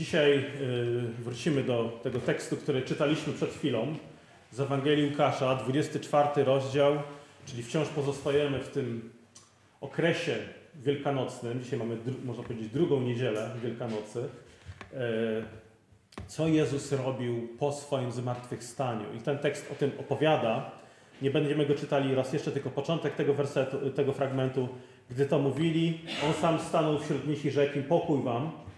Dzisiaj y, wrócimy do tego tekstu, który czytaliśmy przed chwilą z Ewangelii Łukasza, 24 rozdział, czyli wciąż pozostajemy w tym okresie wielkanocnym. Dzisiaj mamy, można powiedzieć, drugą niedzielę Wielkanocy. E, co Jezus robił po swoim zmartwychwstaniu? I ten tekst o tym opowiada. Nie będziemy go czytali raz jeszcze, tylko początek tego wersetu, tego fragmentu. Gdy to mówili, on sam stanął wśród nich i rzekł im, pokój wam.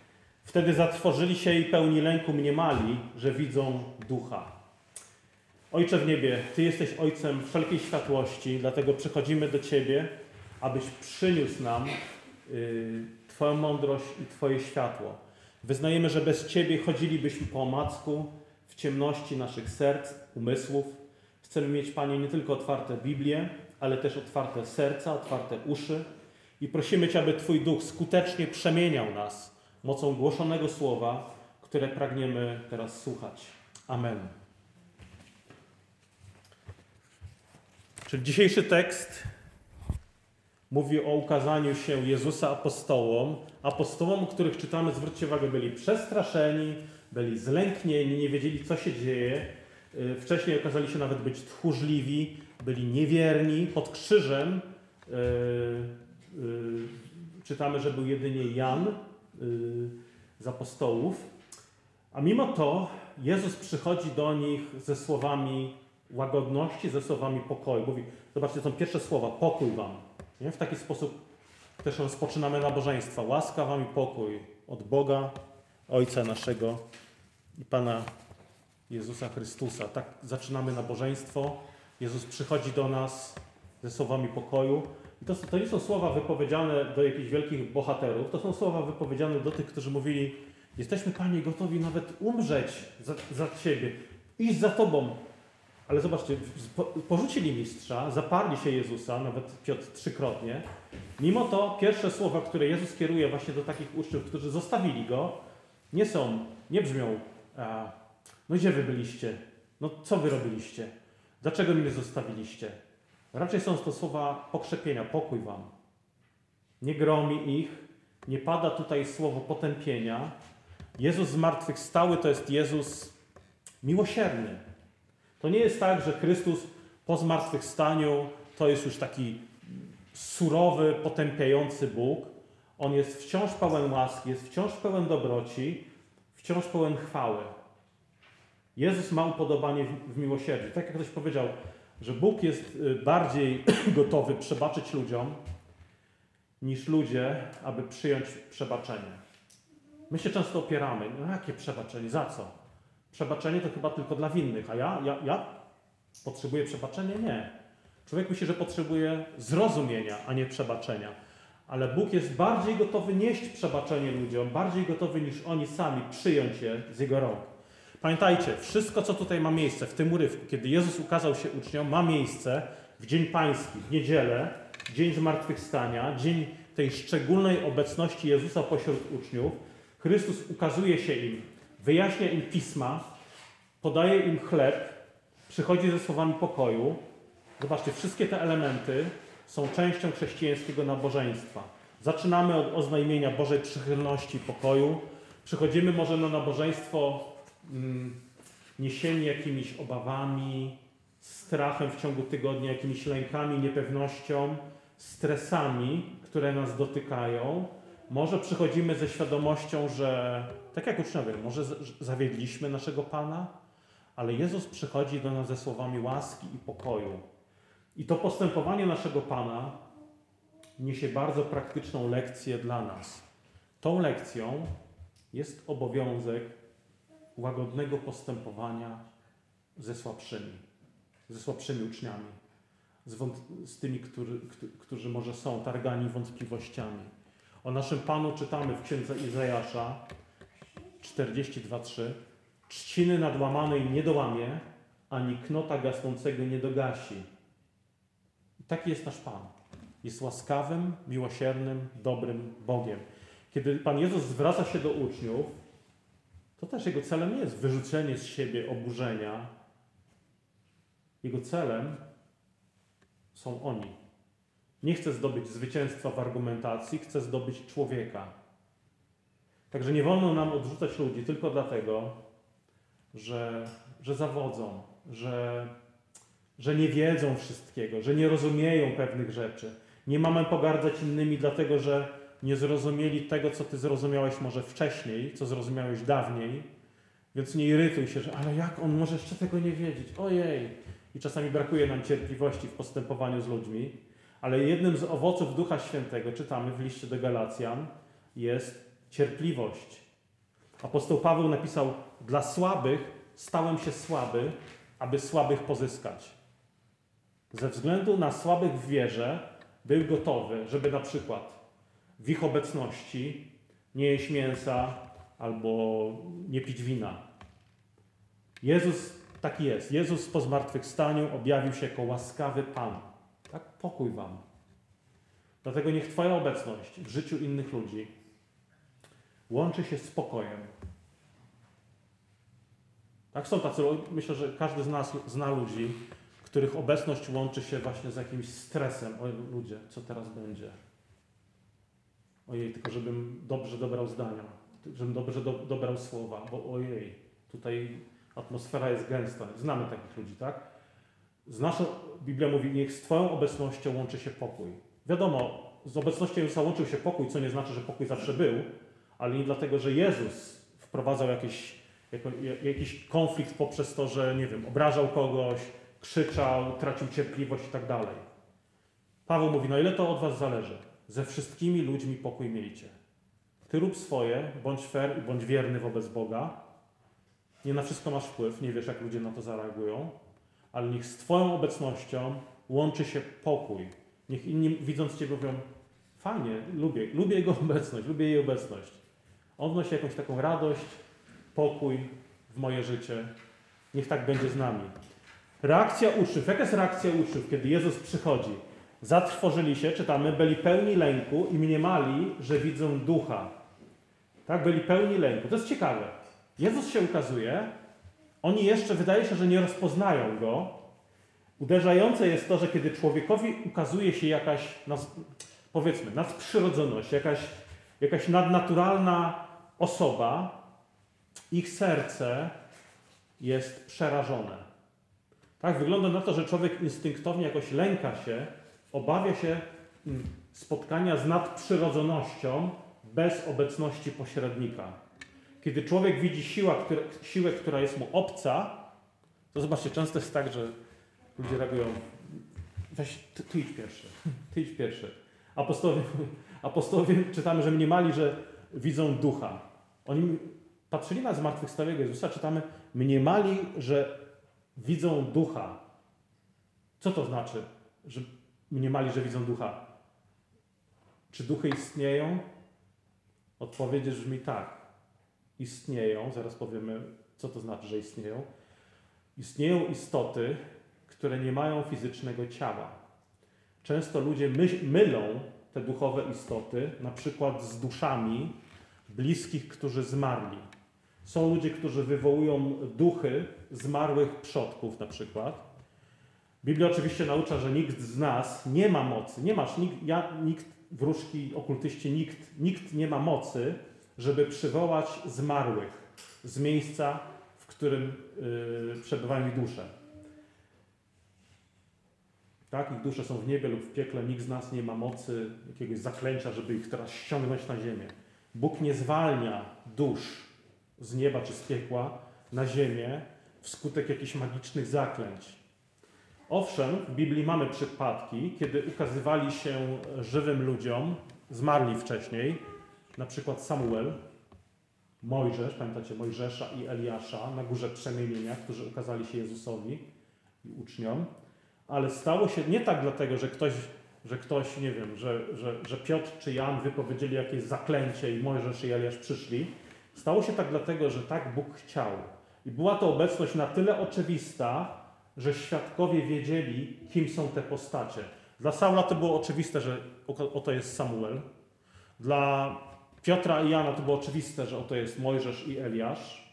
Wtedy zatrwożyli się i pełni lęku mniemali, że widzą ducha. Ojcze w niebie, Ty jesteś Ojcem wszelkiej światłości, dlatego przychodzimy do Ciebie, abyś przyniósł nam y, Twoją mądrość i Twoje światło. Wyznajemy, że bez Ciebie chodzilibyśmy po omacku w ciemności naszych serc, umysłów. Chcemy mieć, Panie, nie tylko otwarte Biblię, ale też otwarte serca, otwarte uszy i prosimy Cię, aby Twój Duch skutecznie przemieniał nas mocą głoszonego słowa, które pragniemy teraz słuchać. Amen. Czyli dzisiejszy tekst mówi o ukazaniu się Jezusa apostołom. Apostołom, których czytamy, zwróćcie uwagę, byli przestraszeni, byli zlęknieni, nie wiedzieli, co się dzieje. Y, wcześniej okazali się nawet być tchórzliwi, byli niewierni. Pod krzyżem yy, yy, czytamy, że był jedynie Jan z apostołów. A mimo to Jezus przychodzi do nich ze słowami łagodności, ze słowami pokoju. Mówi, zobaczcie, to są pierwsze słowa, pokój wam. Nie? W taki sposób też rozpoczynamy nabożeństwa. Łaska wam i pokój od Boga, Ojca naszego i Pana Jezusa Chrystusa. Tak zaczynamy nabożeństwo. Jezus przychodzi do nas ze słowami pokoju. I to, to nie są słowa wypowiedziane do jakichś wielkich bohaterów, to są słowa wypowiedziane do tych, którzy mówili: Jesteśmy, Panie, gotowi nawet umrzeć za, za Ciebie, iść za Tobą. Ale zobaczcie, porzucili mistrza, zaparli się Jezusa, nawet Piotr trzykrotnie. Mimo to pierwsze słowa, które Jezus kieruje właśnie do takich uczniów, którzy zostawili Go, nie są, nie brzmią, a, no gdzie wy byliście? No co wy robiliście? Dlaczego mnie zostawiliście? Raczej są to słowa pokrzepienia, pokój wam. Nie gromi ich, nie pada tutaj słowo potępienia. Jezus zmartwychwstały to jest Jezus miłosierny. To nie jest tak, że Chrystus po zmartwychwstaniu to jest już taki surowy, potępiający Bóg. On jest wciąż pełen łaski, jest wciąż pełen dobroci, wciąż pełen chwały. Jezus ma upodobanie w miłosierdziu. Tak jak ktoś powiedział, że Bóg jest y, bardziej gotowy przebaczyć ludziom, niż ludzie, aby przyjąć przebaczenie. My się często opieramy. No jakie przebaczenie? Za co? Przebaczenie to chyba tylko dla winnych, a ja, ja, ja potrzebuję przebaczenia? Nie. Człowiek myśli, że potrzebuje zrozumienia, a nie przebaczenia. Ale Bóg jest bardziej gotowy nieść przebaczenie ludziom, bardziej gotowy niż oni sami przyjąć je z Jego rąk. Pamiętajcie, wszystko, co tutaj ma miejsce w tym urywku, kiedy Jezus ukazał się uczniom, ma miejsce w Dzień Pański, w niedzielę, Dzień Zmartwychwstania, dzień tej szczególnej obecności Jezusa pośród uczniów. Chrystus ukazuje się im, wyjaśnia im pisma, podaje im chleb, przychodzi ze słowami pokoju. Zobaczcie, wszystkie te elementy są częścią chrześcijańskiego nabożeństwa. Zaczynamy od oznajmienia Bożej przychylności pokoju. Przychodzimy może na nabożeństwo niesieni jakimiś obawami, strachem w ciągu tygodnia, jakimiś lękami, niepewnością, stresami, które nas dotykają. Może przychodzimy ze świadomością, że tak jak uczniowie, może zawiedliśmy naszego Pana, ale Jezus przychodzi do nas ze słowami łaski i pokoju. I to postępowanie naszego Pana niesie bardzo praktyczną lekcję dla nas. Tą lekcją jest obowiązek łagodnego postępowania ze słabszymi, ze słabszymi uczniami, z, z tymi, którzy, którzy może są targani wątpliwościami. O naszym Panu czytamy w księdze Izajasza 42:3. Trzciny nadłamanej nie dołamie, ani knota gasnącego nie dogasi. I taki jest nasz Pan. Jest łaskawym, miłosiernym, dobrym Bogiem. Kiedy Pan Jezus zwraca się do uczniów, to też Jego celem nie jest wyrzucenie z siebie oburzenia. Jego celem są oni. Nie chce zdobyć zwycięstwa w argumentacji, chce zdobyć człowieka. Także nie wolno nam odrzucać ludzi tylko dlatego, że, że zawodzą, że, że nie wiedzą wszystkiego, że nie rozumieją pewnych rzeczy. Nie mamy pogardzać innymi dlatego, że nie zrozumieli tego, co ty zrozumiałeś może wcześniej, co zrozumiałeś dawniej. Więc nie irytuj się, że ale jak on może jeszcze tego nie wiedzieć? Ojej. I czasami brakuje nam cierpliwości w postępowaniu z ludźmi. Ale jednym z owoców Ducha Świętego, czytamy w liście do Galacjan, jest cierpliwość. Apostoł Paweł napisał: Dla słabych stałem się słaby, aby słabych pozyskać. Ze względu na słabych w wierze był gotowy, żeby na przykład w ich obecności nie jeść mięsa albo nie pić wina. Jezus taki jest. Jezus po zmartwychwstaniu objawił się jako łaskawy Pan. Tak? Pokój Wam. Dlatego niech Twoja obecność w życiu innych ludzi łączy się z pokojem. Tak są tacy, myślę, że każdy z nas zna ludzi, których obecność łączy się właśnie z jakimś stresem. Oj, ludzie, co teraz będzie? Ojej, tylko żebym dobrze dobrał zdania, żebym dobrze do, dobrał słowa, bo ojej, tutaj atmosfera jest gęsta. Znamy takich ludzi, tak? Z naszą, Biblia mówi, niech z Twoją obecnością łączy się pokój. Wiadomo, z obecnością Jezusa łączył się pokój, co nie znaczy, że pokój zawsze był, ale nie dlatego, że Jezus wprowadzał jakiś, jako, jakiś konflikt poprzez to, że, nie wiem, obrażał kogoś, krzyczał, tracił cierpliwość i tak dalej. Paweł mówi, no ile to od Was zależy? Ze wszystkimi ludźmi pokój miejcie. Ty rób swoje, bądź fair i bądź wierny wobec Boga. Nie na wszystko masz wpływ, nie wiesz, jak ludzie na to zareagują, ale niech z Twoją obecnością łączy się pokój. Niech inni widząc Ciebie mówią, fajnie, lubię, lubię Jego obecność, lubię jej obecność. On wnosi jakąś taką radość, pokój w moje życie. Niech tak będzie z nami. Reakcja uczniów. Jaka jest reakcja uczniów, kiedy Jezus przychodzi? Zatrwożyli się, czytamy, byli pełni lęku i mniemali, że widzą ducha. Tak, byli pełni lęku. To jest ciekawe. Jezus się ukazuje, oni jeszcze wydaje się, że nie rozpoznają go. Uderzające jest to, że kiedy człowiekowi ukazuje się jakaś, powiedzmy, nadprzyrodzoność, jakaś, jakaś nadnaturalna osoba, ich serce jest przerażone. Tak, wygląda na to, że człowiek instynktownie jakoś lęka się, obawia się mm, spotkania z nadprzyrodzonością bez obecności pośrednika. Kiedy człowiek widzi siła, siłę, która jest mu obca, to zobaczcie, często jest tak, że ludzie reagują, weź, ty, ty idź pierwszy, ty idź pierwszy. Apostołowie, apostołowie czytamy, że mniemali, że widzą ducha. Oni patrzyli na zmartwychwstałego Jezusa, czytamy, mniemali, że widzą ducha. Co to znaczy, że mniemali, że widzą ducha? Czy duchy istnieją? Odpowiedź brzmi tak. Istnieją, zaraz powiemy, co to znaczy, że istnieją. Istnieją istoty, które nie mają fizycznego ciała. Często ludzie mylą te duchowe istoty, na przykład z duszami bliskich, którzy zmarli. Są ludzie, którzy wywołują duchy zmarłych przodków, na przykład. Biblia oczywiście naucza, że nikt z nas nie ma mocy. Nie masz, nikt, ja, nikt wróżki, okultyści, nikt, nikt nie ma mocy, żeby przywołać zmarłych z miejsca, w którym yy, przebywają ich dusze. Tak, ich dusze są w niebie lub w piekle. Nikt z nas nie ma mocy jakiegoś zaklęcia, żeby ich teraz ściągnąć na ziemię. Bóg nie zwalnia dusz z nieba czy z piekła na ziemię wskutek jakichś magicznych zaklęć. Owszem, w Biblii mamy przypadki, kiedy ukazywali się żywym ludziom, zmarli wcześniej, na przykład Samuel, Mojżesz, pamiętacie Mojżesza i Eliasza na górze przemienienia, którzy ukazali się Jezusowi i uczniom, ale stało się nie tak dlatego, że ktoś, że ktoś nie wiem, że, że, że Piotr czy Jan wypowiedzieli jakieś zaklęcie i Mojżesz i Eliasz przyszli. Stało się tak dlatego, że tak Bóg chciał. I była to obecność na tyle oczywista, że świadkowie wiedzieli, kim są te postacie. Dla Saula to było oczywiste, że oto jest Samuel. Dla Piotra i Jana to było oczywiste, że oto jest Mojżesz i Eliasz.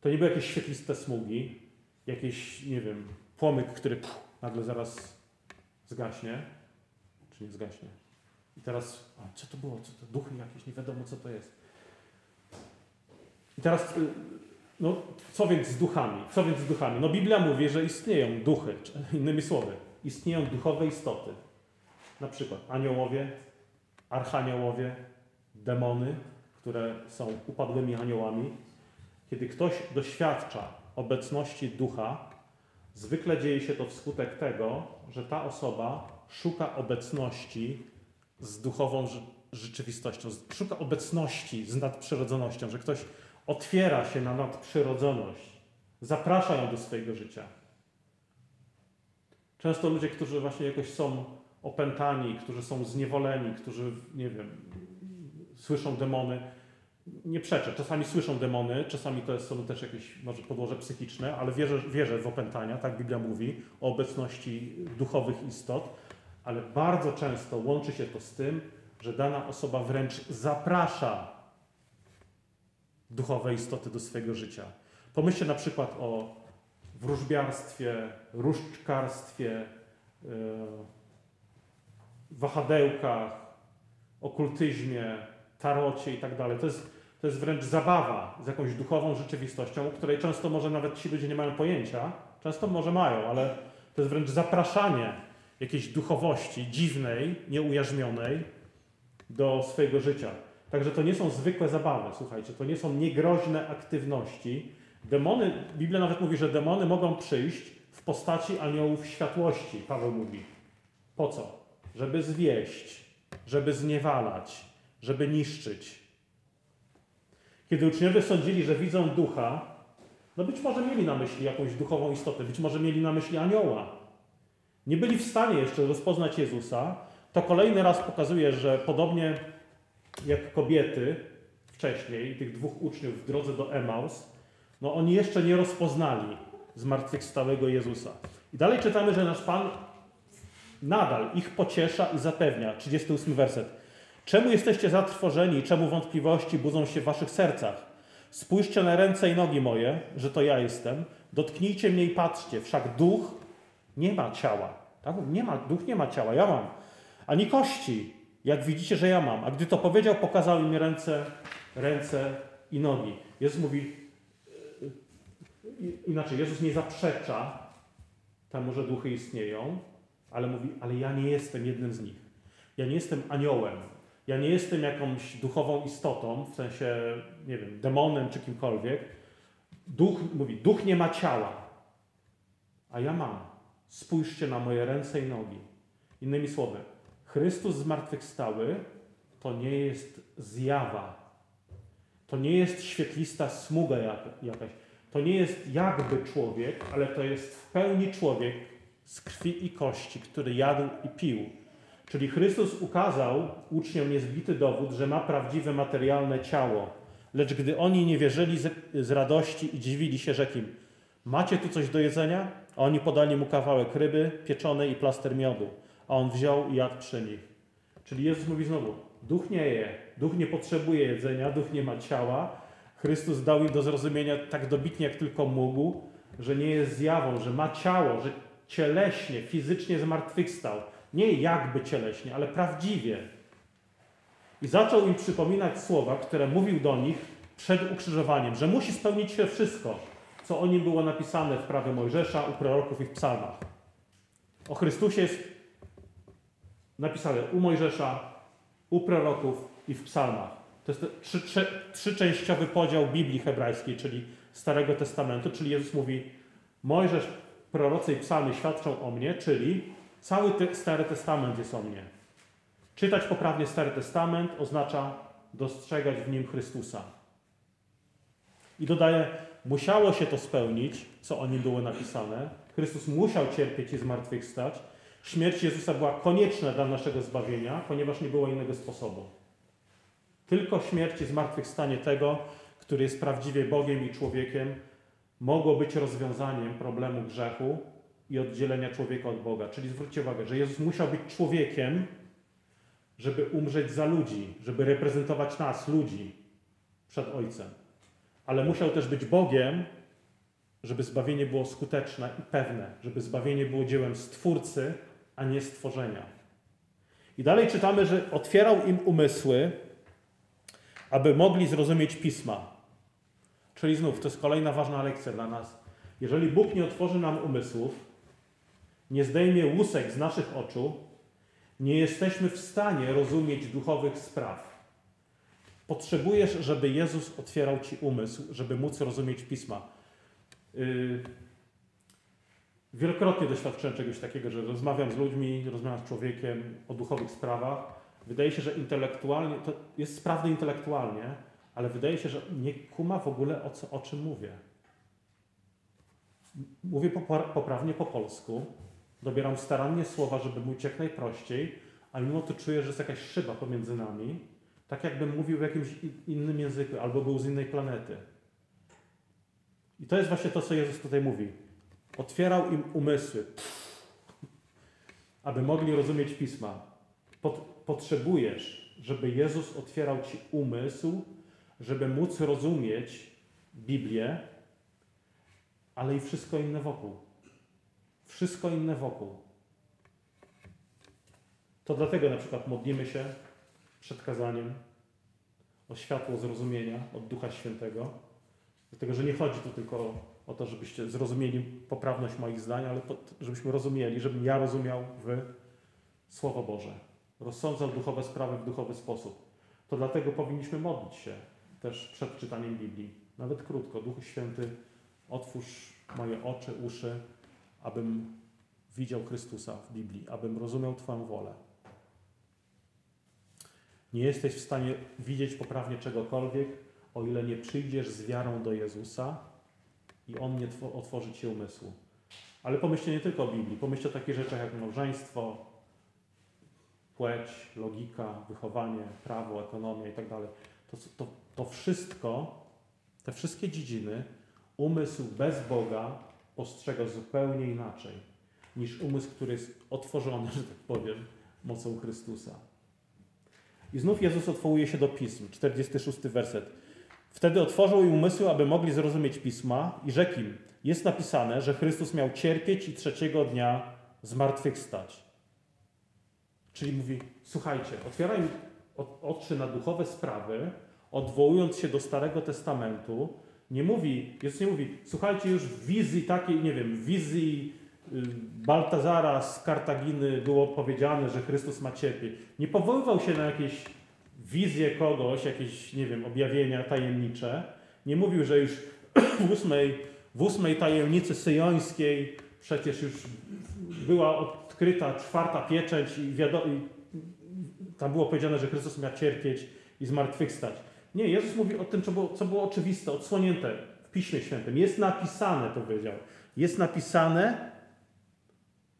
To nie były jakieś świetliste smugi, jakiś, nie wiem, płomyk, który pff, nagle zaraz zgaśnie. Czy nie zgaśnie? I teraz, a co to było? Co to? Duchy jakieś, nie wiadomo co to jest. I teraz, y, no co więc z duchami? Co więc z duchami? No Biblia mówi, że istnieją duchy, innymi słowy, istnieją duchowe istoty. Na przykład aniołowie, archaniołowie, demony, które są upadłymi aniołami. Kiedy ktoś doświadcza obecności ducha, zwykle dzieje się to wskutek tego, że ta osoba szuka obecności z duchową rzeczywistością, szuka obecności z nadprzyrodzonością, że ktoś otwiera się na nadprzyrodzoność, zaprasza ją do swojego życia. Często ludzie, którzy właśnie jakoś są opętani, którzy są zniewoleni, którzy, nie wiem, słyszą demony, nie przeczę, czasami słyszą demony, czasami to są też jakieś może podłoże psychiczne, ale wierzę, wierzę w opętania, tak Biblia mówi, o obecności duchowych istot, ale bardzo często łączy się to z tym, że dana osoba wręcz zaprasza duchowe istoty do swojego życia. Pomyślcie na przykład o wróżbiarstwie, różdżkarstwie, yy, wahadełkach, okultyzmie, tarocie i tak. To jest, to jest wręcz zabawa z jakąś duchową rzeczywistością, o której często może nawet ci ludzie nie mają pojęcia, często może mają, ale to jest wręcz zapraszanie jakiejś duchowości dziwnej, nieujarzmionej do swojego życia. Także to nie są zwykłe zabawy, słuchajcie, to nie są niegroźne aktywności. Demony, Biblia nawet mówi, że demony mogą przyjść w postaci aniołów światłości, Paweł mówi. Po co? Żeby zwieść, żeby zniewalać, żeby niszczyć. Kiedy uczniowie sądzili, że widzą ducha, no być może mieli na myśli jakąś duchową istotę, być może mieli na myśli anioła, nie byli w stanie jeszcze rozpoznać Jezusa, to kolejny raz pokazuje, że podobnie jak kobiety wcześniej, tych dwóch uczniów w drodze do Emaus, no oni jeszcze nie rozpoznali zmartwychwstałego Jezusa. I dalej czytamy, że nasz Pan nadal ich pociesza i zapewnia. 38 werset. Czemu jesteście zatrwożeni, czemu wątpliwości budzą się w waszych sercach? Spójrzcie na ręce i nogi moje, że to ja jestem. Dotknijcie mnie i patrzcie, wszak duch nie ma ciała. Tak? Nie ma, duch nie ma ciała, ja mam. Ani kości, jak widzicie, że ja mam. A gdy to powiedział, pokazał im ręce, ręce i nogi. Jezus mówi, inaczej, Jezus nie zaprzecza temu, że duchy istnieją, ale mówi, ale ja nie jestem jednym z nich. Ja nie jestem aniołem. Ja nie jestem jakąś duchową istotą, w sensie, nie wiem, demonem czy kimkolwiek. Duch, mówi, duch nie ma ciała, a ja mam. Spójrzcie na moje ręce i nogi. Innymi słowy, Chrystus zmartwychwstały to nie jest zjawa. To nie jest świetlista smuga jakaś. To nie jest jakby człowiek, ale to jest w pełni człowiek z krwi i kości, który jadł i pił. Czyli Chrystus ukazał uczniom niezbity dowód, że ma prawdziwe materialne ciało. Lecz gdy oni nie wierzyli z, z radości i dziwili się, rzekł im, macie tu coś do jedzenia? A oni podali mu kawałek ryby pieczonej i plaster miodu, a on wziął i jadł przy nich. Czyli Jezus mówi znowu, duch nie je, duch nie potrzebuje jedzenia, duch nie ma ciała. Chrystus dał im do zrozumienia tak dobitnie, jak tylko mógł, że nie jest zjawą, że ma ciało, że cieleśnie, fizycznie zmartwychwstał. Nie jakby cieleśnie, ale prawdziwie. I zaczął im przypominać słowa, które mówił do nich przed ukrzyżowaniem, że musi spełnić się wszystko co o nim było napisane w prawie Mojżesza, u proroków i w psalmach. O Chrystusie jest napisane u Mojżesza, u proroków i w psalmach. To jest trzy, trzy, trzyczęściowy podział Biblii hebrajskiej, czyli Starego Testamentu, czyli Jezus mówi Mojżesz, prorocy i psalmy świadczą o mnie, czyli cały te, Stary Testament jest o mnie. Czytać poprawnie Stary Testament oznacza dostrzegać w nim Chrystusa. I dodaje, musiało się to spełnić, co o nim było napisane. Chrystus musiał cierpieć i zmartwychwstać. Śmierć Jezusa była konieczna dla naszego zbawienia, ponieważ nie było innego sposobu. Tylko śmierć i zmartwychwstanie tego, który jest prawdziwie Bogiem i człowiekiem, mogło być rozwiązaniem problemu grzechu i oddzielenia człowieka od Boga. Czyli zwróćcie uwagę, że Jezus musiał być człowiekiem, żeby umrzeć za ludzi, żeby reprezentować nas, ludzi, przed Ojcem ale musiał też być Bogiem, żeby zbawienie było skuteczne i pewne, żeby zbawienie było dziełem Stwórcy, a nie stworzenia. I dalej czytamy, że otwierał im umysły, aby mogli zrozumieć pisma. Czyli znów, to jest kolejna ważna lekcja dla nas. Jeżeli Bóg nie otworzy nam umysłów, nie zdejmie łusek z naszych oczu, nie jesteśmy w stanie rozumieć duchowych spraw. Potrzebujesz, żeby Jezus otwierał ci umysł, żeby móc rozumieć pisma. Yy, wielokrotnie doświadczyłem czegoś takiego, że rozmawiam z ludźmi, rozmawiam z człowiekiem o duchowych sprawach. Wydaje się, że intelektualnie, to jest sprawny intelektualnie, ale wydaje się, że nie kuma w ogóle o, co, o czym mówię. Mówię poprawnie po polsku, dobieram starannie słowa, żeby mówić jak najprościej, a mimo to czuję, że jest jakaś szyba pomiędzy nami, tak jakbym mówił w jakimś innym języku albo był z innej planety. I to jest właśnie to, co Jezus tutaj mówi. Otwierał im umysły, aby mogli rozumieć pisma. Pot potrzebujesz, żeby Jezus otwierał ci umysł, żeby móc rozumieć Biblię, ale i wszystko inne wokół. Wszystko inne wokół. To dlatego na przykład modlimy się przed kazaniem o światło zrozumienia od Ducha Świętego. Dlatego, że nie chodzi tu tylko o to, żebyście zrozumieli poprawność moich zdań, ale żebyśmy rozumieli, żebym ja rozumiał w Słowo Boże. Rozsądzał duchowe sprawy w duchowy sposób. To dlatego powinniśmy modlić się też przed czytaniem Biblii. Nawet krótko. Duchu Święty, otwórz moje oczy, uszy, abym widział Chrystusa w Biblii, abym rozumiał Twoją wolę. Nie jesteś w stanie widzieć poprawnie czegokolwiek, o ile nie przyjdziesz z wiarą do Jezusa i On nie otworzy Ci umysłu. Ale pomyślcie nie tylko o Biblii, pomyślcie o takich rzeczach jak małżeństwo, płeć, logika, wychowanie, prawo, ekonomia itd. Tak to, to wszystko, te wszystkie dziedziny, umysł bez Boga postrzega zupełnie inaczej niż umysł, który jest otworzony, że tak powiem, mocą Chrystusa. I znów Jezus odwołuje się do pism, 46 werset. Wtedy otworzył im umysły, aby mogli zrozumieć pisma i rzekł im, jest napisane, że Chrystus miał cierpieć i trzeciego dnia zmartwychwstać. Czyli mówi, słuchajcie, otwieraj oczy na duchowe sprawy, odwołując się do Starego Testamentu. Nie mówi, Jezus nie mówi, słuchajcie, już w wizji takiej, nie wiem, wizji y, Baltazara z Kartaginy było powiedziane, że Chrystus ma cierpieć. Nie powoływał się na jakieś wizje kogoś, jakieś, nie wiem, objawienia tajemnicze. Nie mówił, że już w ósmej, w ósmej tajemnicy syjońskiej przecież już była odkryta czwarta pieczęć i, wiadomo, i tam było powiedziane, że Chrystus miał cierpieć i zmartwychwstać. Nie, Jezus mówi o tym, co było, co było oczywiste, odsłonięte w Piśmie Świętym. Jest napisane, powiedział. Jest napisane,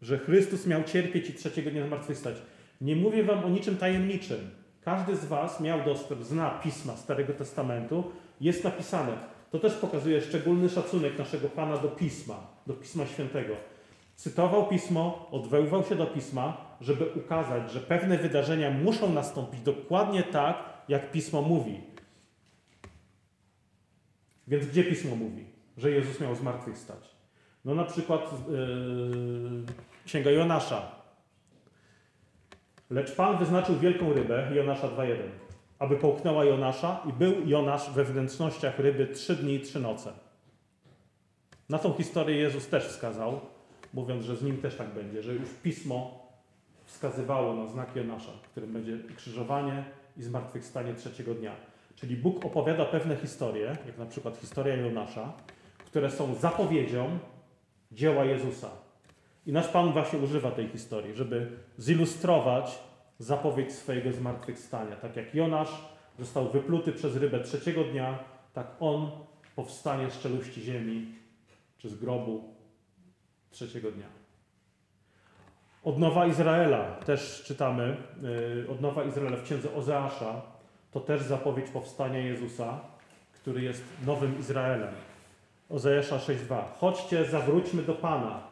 że Chrystus miał cierpieć i trzeciego dnia zmartwychwstać. Nie mówię wam o niczym tajemniczym. Każdy z was miał dostęp, zna Pisma Starego Testamentu. Jest napisane. To też pokazuje szczególny szacunek naszego Pana do Pisma, do Pisma Świętego. Cytował Pismo, odwoływał się do Pisma, żeby ukazać, że pewne wydarzenia muszą nastąpić dokładnie tak, jak Pismo mówi. Więc gdzie Pismo mówi, że Jezus miał zmartwychwstać? No na przykład yy, Księga Jonasza. Lecz Pan wyznaczył wielką rybę, Jonasza 2.1, aby połknęła Jonasza i był Jonasz we wnętrznościach ryby trzy dni i trzy noce. Na tą historię Jezus też wskazał, mówiąc, że z nim też tak będzie, że już Pismo wskazywało na znak Jonasza, którym będzie krzyżowanie i zmartwychwstanie trzeciego dnia. Czyli Bóg opowiada pewne historie, jak na przykład historia Jonasza, które są zapowiedzią dzieła Jezusa. I nasz Pan właśnie używa tej historii, żeby zilustrować zapowiedź swojego zmartwychwstania. Tak jak Jonasz został wypluty przez rybę trzeciego dnia, tak on powstanie z czeluści ziemi czy z grobu trzeciego dnia. Odnowa Izraela też czytamy, yy, odnowa Izraela w księdze Ozeasza, to też zapowiedź powstania Jezusa, który jest nowym Izraelem. Ozeasza 6:2. Chodźcie, zawróćmy do Pana.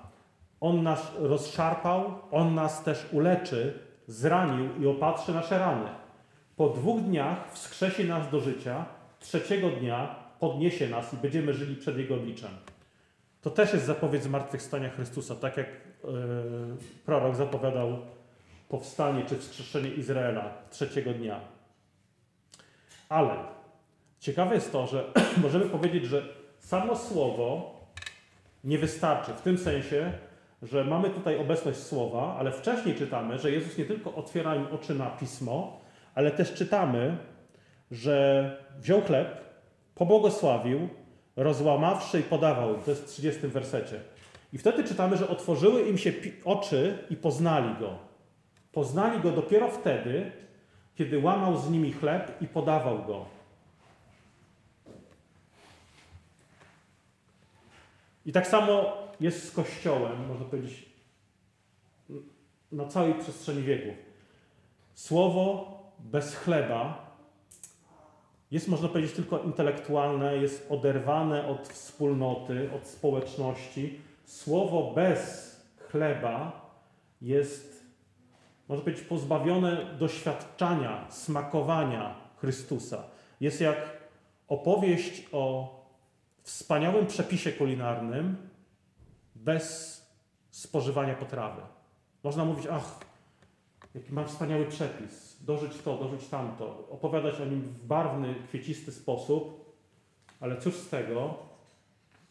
On nas rozszarpał, On nas też uleczy, zranił i opatrzy nasze rany. Po dwóch dniach wskrzesi nas do życia, trzeciego dnia podniesie nas i będziemy żyli przed Jego obliczem. To też jest zapowiedź zmartwychwstania Chrystusa, tak jak yy, prorok zapowiadał powstanie czy wskrzeszenie Izraela trzeciego dnia. Ale ciekawe jest to, że możemy powiedzieć, że samo słowo nie wystarczy w tym sensie, że mamy tutaj obecność słowa, ale wcześniej czytamy, że Jezus nie tylko otwiera im oczy na pismo, ale też czytamy, że wziął chleb, pobłogosławił, rozłamawszy i podawał. To jest w 30 wersecie. I wtedy czytamy, że otworzyły im się oczy i poznali go. Poznali go dopiero wtedy, kiedy łamał z nimi chleb i podawał go. I tak samo jest z Kościołem, można powiedzieć, na całej przestrzeni wieków. Słowo bez chleba jest, można powiedzieć, tylko intelektualne, jest oderwane od wspólnoty, od społeczności. Słowo bez chleba jest, można powiedzieć, pozbawione doświadczania, smakowania Chrystusa. Jest jak opowieść o wspaniałym przepisie kulinarnym bez spożywania potrawy. Można mówić, ach, jaki mam wspaniały przepis, dożyć to, dożyć tamto, opowiadać o nim w barwny, kwiecisty sposób, ale cóż z tego,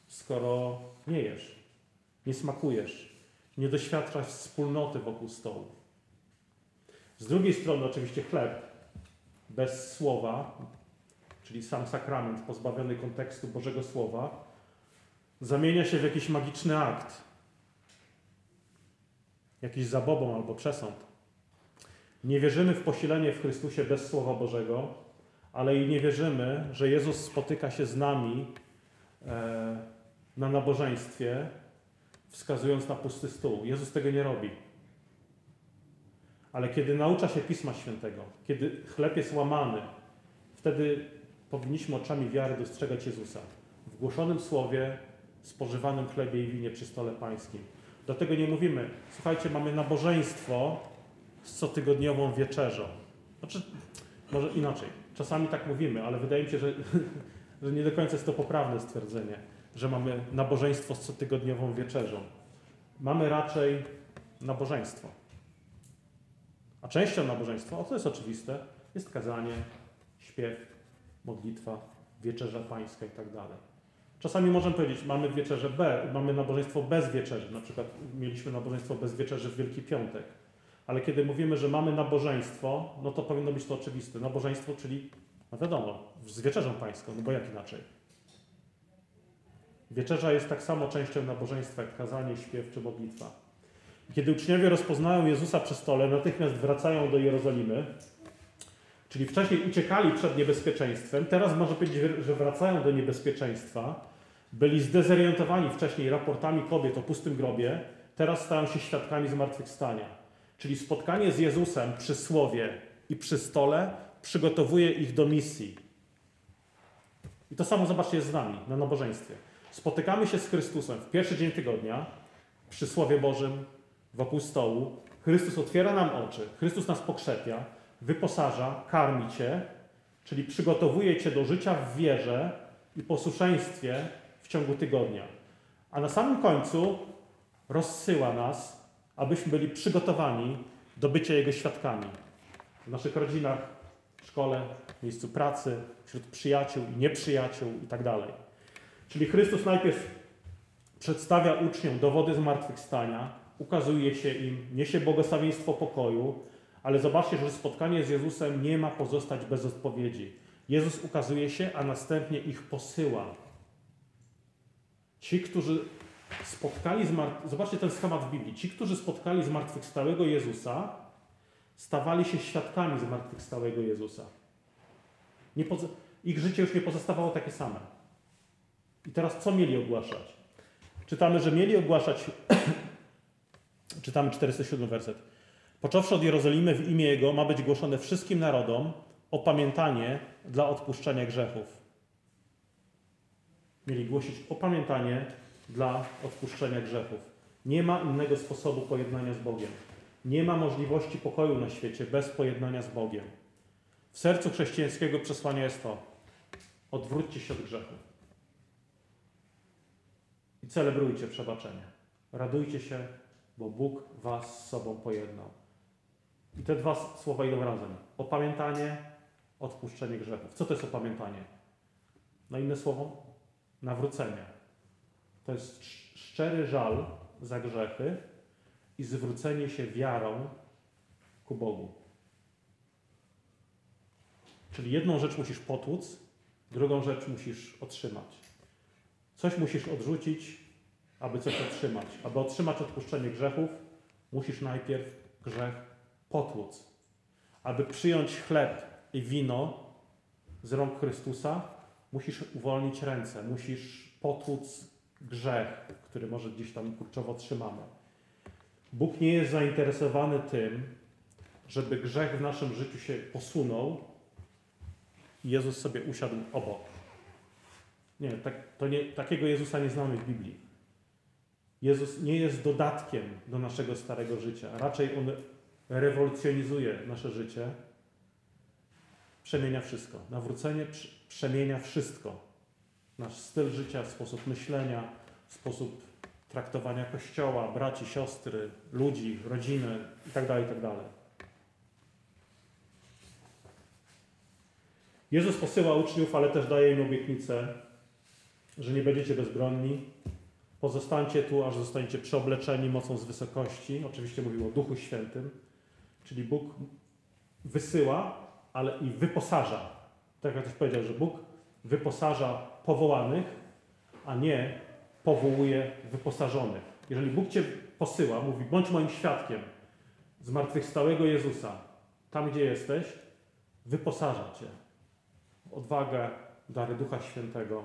skoro nie jesz, nie smakujesz, nie doświadczasz wspólnoty wokół stołu. Z drugiej strony oczywiście chleb bez słowa, czyli sam sakrament pozbawiony kontekstu Bożego Słowa, zamienia się w jakiś magiczny akt, jakiś zabobon albo przesąd. Nie wierzymy w posilenie w Chrystusie bez Słowa Bożego, ale i nie wierzymy, że Jezus spotyka się z nami e, na nabożeństwie, wskazując na pusty stół. Jezus tego nie robi. Ale kiedy naucza się Pisma Świętego, kiedy chleb jest łamany, wtedy powinniśmy oczami wiary dostrzegać Jezusa w głoszonym słowie, spożywanym chlebie i winie przy stole pańskim. Dlatego nie mówimy, słuchajcie, mamy nabożeństwo z cotygodniową wieczerzą. Znaczy, może inaczej. Czasami tak mówimy, ale wydaje mi się, że, że nie do końca jest to poprawne stwierdzenie, że mamy nabożeństwo z cotygodniową wieczerzą. Mamy raczej nabożeństwo. A częścią nabożeństwa, o to jest oczywiste, jest kazanie, śpiew, modlitwa, wieczerza pańska i tak dalej. Czasami możemy powiedzieć, mamy wieczerzę B, mamy nabożeństwo bez wieczerzy. Na przykład mieliśmy nabożeństwo bez wieczerzy w Wielki Piątek. Ale kiedy mówimy, że mamy nabożeństwo, no to powinno być to oczywiste. Nabożeństwo, czyli, no wiadomo, z wieczerzą pańską, no bo jak inaczej? Wieczerza jest tak samo częścią nabożeństwa, jak kazanie, śpiew czy modlitwa. Kiedy uczniowie rozpoznają Jezusa przy stole, natychmiast wracają do Jerozolimy, czyli wcześniej uciekali przed niebezpieczeństwem, teraz może powiedzieć, że wracają do niebezpieczeństwa, byli zdezorientowani wcześniej raportami kobiet o pustym grobie, teraz stają się świadkami zmartwychwstania. Czyli spotkanie z Jezusem przy słowie i przy stole przygotowuje ich do misji. I to samo zobaczcie z nami na nabożeństwie. Spotykamy się z Chrystusem w pierwszy dzień tygodnia przy Słowie Bożym wokół stołu. Chrystus otwiera nam oczy, Chrystus nas pokrzepia, wyposaża, karmi cię, czyli przygotowuje cię do życia w wierze i posłuszeństwie w ciągu tygodnia. A na samym końcu rozsyła nas, abyśmy byli przygotowani do bycia Jego świadkami. W naszych rodzinach, w szkole, w miejscu pracy, wśród przyjaciół i nieprzyjaciół itd. Tak czyli Chrystus najpierw przedstawia uczniom dowody zmartwychwstania, ukazuje się im, niesie błogosławieństwo pokoju, ale zobaczcie, że spotkanie z Jezusem nie ma pozostać bez odpowiedzi. Jezus ukazuje się, a następnie ich posyła. Ci, którzy spotkali zmartwychwstałego, zobaczcie ten schemat w Biblii. Ci, którzy spotkali zmartwychwstałego Jezusa, stawali się świadkami zmartwychwstałego Jezusa. Poza... Ich życie już nie pozostawało takie same. I teraz co mieli ogłaszać? Czytamy, że mieli ogłaszać, czytamy 407 werset. Począwszy od Jerozolimy w imię Jego ma być głoszone wszystkim narodom opamiętanie dla odpuszczenia grzechów. Mieli głosić opamiętanie dla odpuszczenia grzechów. Nie ma innego sposobu pojednania z Bogiem. Nie ma możliwości pokoju na świecie bez pojednania z Bogiem. W sercu chrześcijańskiego przesłania jest to: odwróćcie się od grzechu i celebrujcie przebaczenie. Radujcie się, bo Bóg was z sobą pojednał. I te dwa słowa idą razem. Opamiętanie, odpuszczenie grzechów. Co to jest opamiętanie? Na inne słowo? Nawrócenie. To jest szczery żal za grzechy i zwrócenie się wiarą ku Bogu. Czyli jedną rzecz musisz potłuc, drugą rzecz musisz otrzymać. Coś musisz odrzucić, aby coś otrzymać. Aby otrzymać odpuszczenie grzechów, musisz najpierw grzech potłuc. Aby przyjąć chleb i wino z rąk Chrystusa, musisz uwolnić ręce, musisz potłuc grzech, który może gdzieś tam kurczowo trzymamy. Bóg nie jest zainteresowany tym, żeby grzech w naszym życiu się posunął i Jezus sobie usiadł obok. Nie, tak, nie, takiego Jezusa nie znamy w Biblii. Jezus nie jest dodatkiem do naszego starego życia. Raczej On rewolucjonizuje nasze życie, przemienia wszystko. Nawrócenie przemienia wszystko. Nasz styl życia, sposób myślenia, sposób traktowania Kościoła, braci, siostry, ludzi, rodziny itd. itd. Jezus posyła uczniów, ale też daje im obietnicę, że nie będziecie bezbronni. Pozostańcie tu, aż zostaniecie przeobleczeni mocą z wysokości. Oczywiście mówił o Duchu Świętym. Czyli Bóg wysyła, ale i wyposaża. Tak jak ktoś powiedział, że Bóg wyposaża powołanych, a nie powołuje wyposażonych. Jeżeli Bóg Cię posyła, mówi, bądź moim świadkiem zmartwychwstałego Jezusa, tam gdzie jesteś, wyposaża Cię odwagę, dary Ducha Świętego.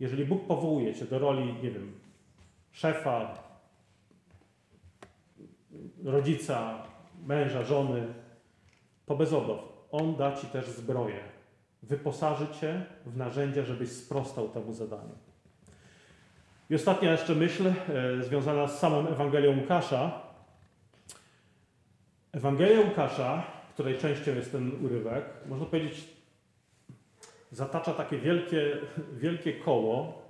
Jeżeli Bóg powołuje cię do roli, nie wiem, szefa, rodzica, męża, żony, to bez obaw. On da ci też zbroję. Wyposaży cię w narzędzia, żebyś sprostał temu zadaniu. I ostatnia jeszcze myśl e, związana z samą Ewangelią Łukasza. Ewangelia Łukasza, której częścią jest ten urywek, można powiedzieć, zatacza takie wielkie, wielkie koło.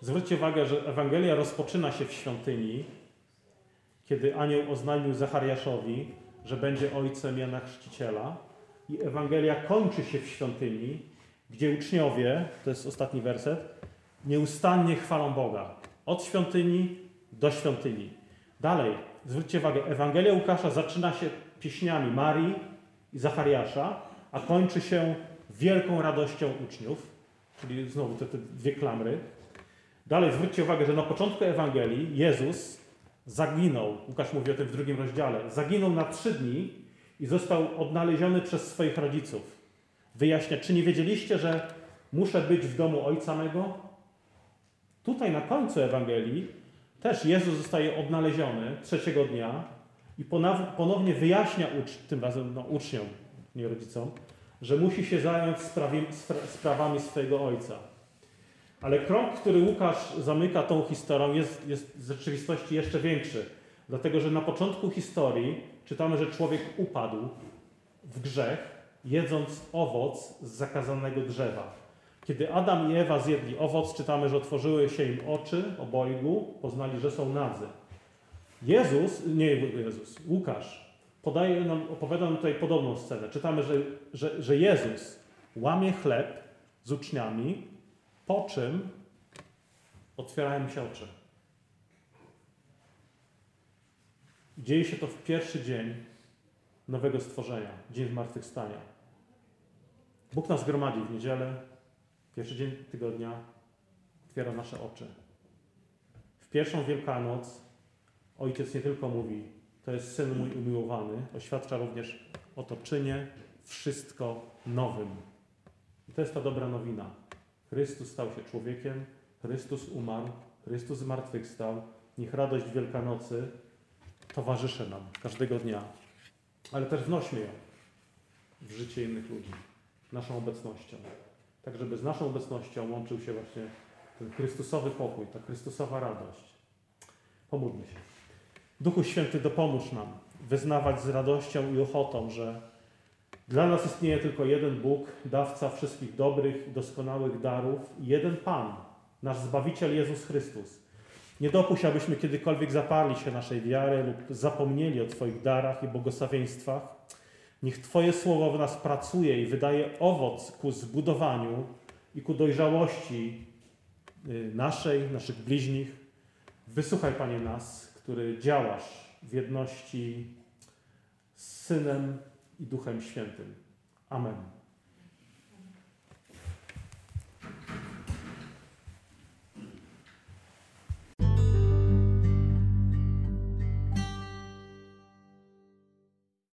Zwróćcie uwagę, że Ewangelia rozpoczyna się w świątyni, kiedy anioł oznajmił Zachariaszowi, że będzie ojcem Jana Chrzciciela. I Ewangelia kończy się w świątyni, gdzie uczniowie, to jest ostatni werset, nieustannie chwalą Boga. Od świątyni do świątyni. Dalej, zwróćcie uwagę, Ewangelia Łukasza zaczyna się pieśniami Marii i Zachariasza, a kończy się wielką radością uczniów, czyli znowu te, te dwie klamry. Dalej zwróćcie uwagę, że na początku Ewangelii Jezus zaginął, Łukasz mówi o tym w drugim rozdziale, zaginął na trzy dni i został odnaleziony przez swoich rodziców. Wyjaśnia, czy nie wiedzieliście, że muszę być w domu Ojca mego? Tutaj na końcu Ewangelii też Jezus zostaje odnaleziony trzeciego dnia i ponownie wyjaśnia ucz, tym razem no, uczniom, nie rodzicom, że musi się zająć sprawami swojego ojca. Ale krąg, który Łukasz zamyka tą historią, jest, jest w rzeczywistości jeszcze większy. Dlatego, że na początku historii czytamy, że człowiek upadł w grzech, jedząc owoc z zakazanego drzewa. Kiedy Adam i Ewa zjedli owoc, czytamy, że otworzyły się im oczy obojgu, poznali, że są nadzy. Jezus, nie Jezus, Łukasz podaje nam, opowiada nam tutaj podobną scenę. Czytamy, że, że, że Jezus łamie chleb z uczniami, po czym otwierają się oczy. Dzieje się to w pierwszy dzień nowego stworzenia, dzień zmartwychwstania. Bóg nas gromadzi w niedzielę, pierwszy dzień tygodnia, otwiera nasze oczy. W pierwszą Wielkanoc Ojciec nie tylko mówi, to jest Syn mój umiłowany, oświadcza również oto czynię wszystko nowym. I to jest ta dobra nowina. Chrystus stał się człowiekiem, Chrystus umarł, Chrystus zmartwychwstał. Niech radość Wielkanocy towarzyszy nam każdego dnia. Ale też wnośmy ją w życie innych ludzi, naszą obecnością. Tak, żeby z naszą obecnością łączył się właśnie ten Chrystusowy pokój, ta Chrystusowa radość. Pomódlmy się. Duchu Święty, dopomóż nam wyznawać z radością i ochotą, że dla nas istnieje tylko jeden Bóg, dawca wszystkich dobrych doskonałych darów, jeden Pan, nasz Zbawiciel Jezus Chrystus. Nie dopuść, abyśmy kiedykolwiek zaparli się naszej wiary lub zapomnieli o Twoich darach i błogosławieństwach. Niech Twoje słowo w nas pracuje i wydaje owoc ku zbudowaniu i ku dojrzałości y, naszej, naszych bliźnich. Wysłuchaj, Panie, nas, który działasz w jedności z Synem i Duchem Świętym. Amen.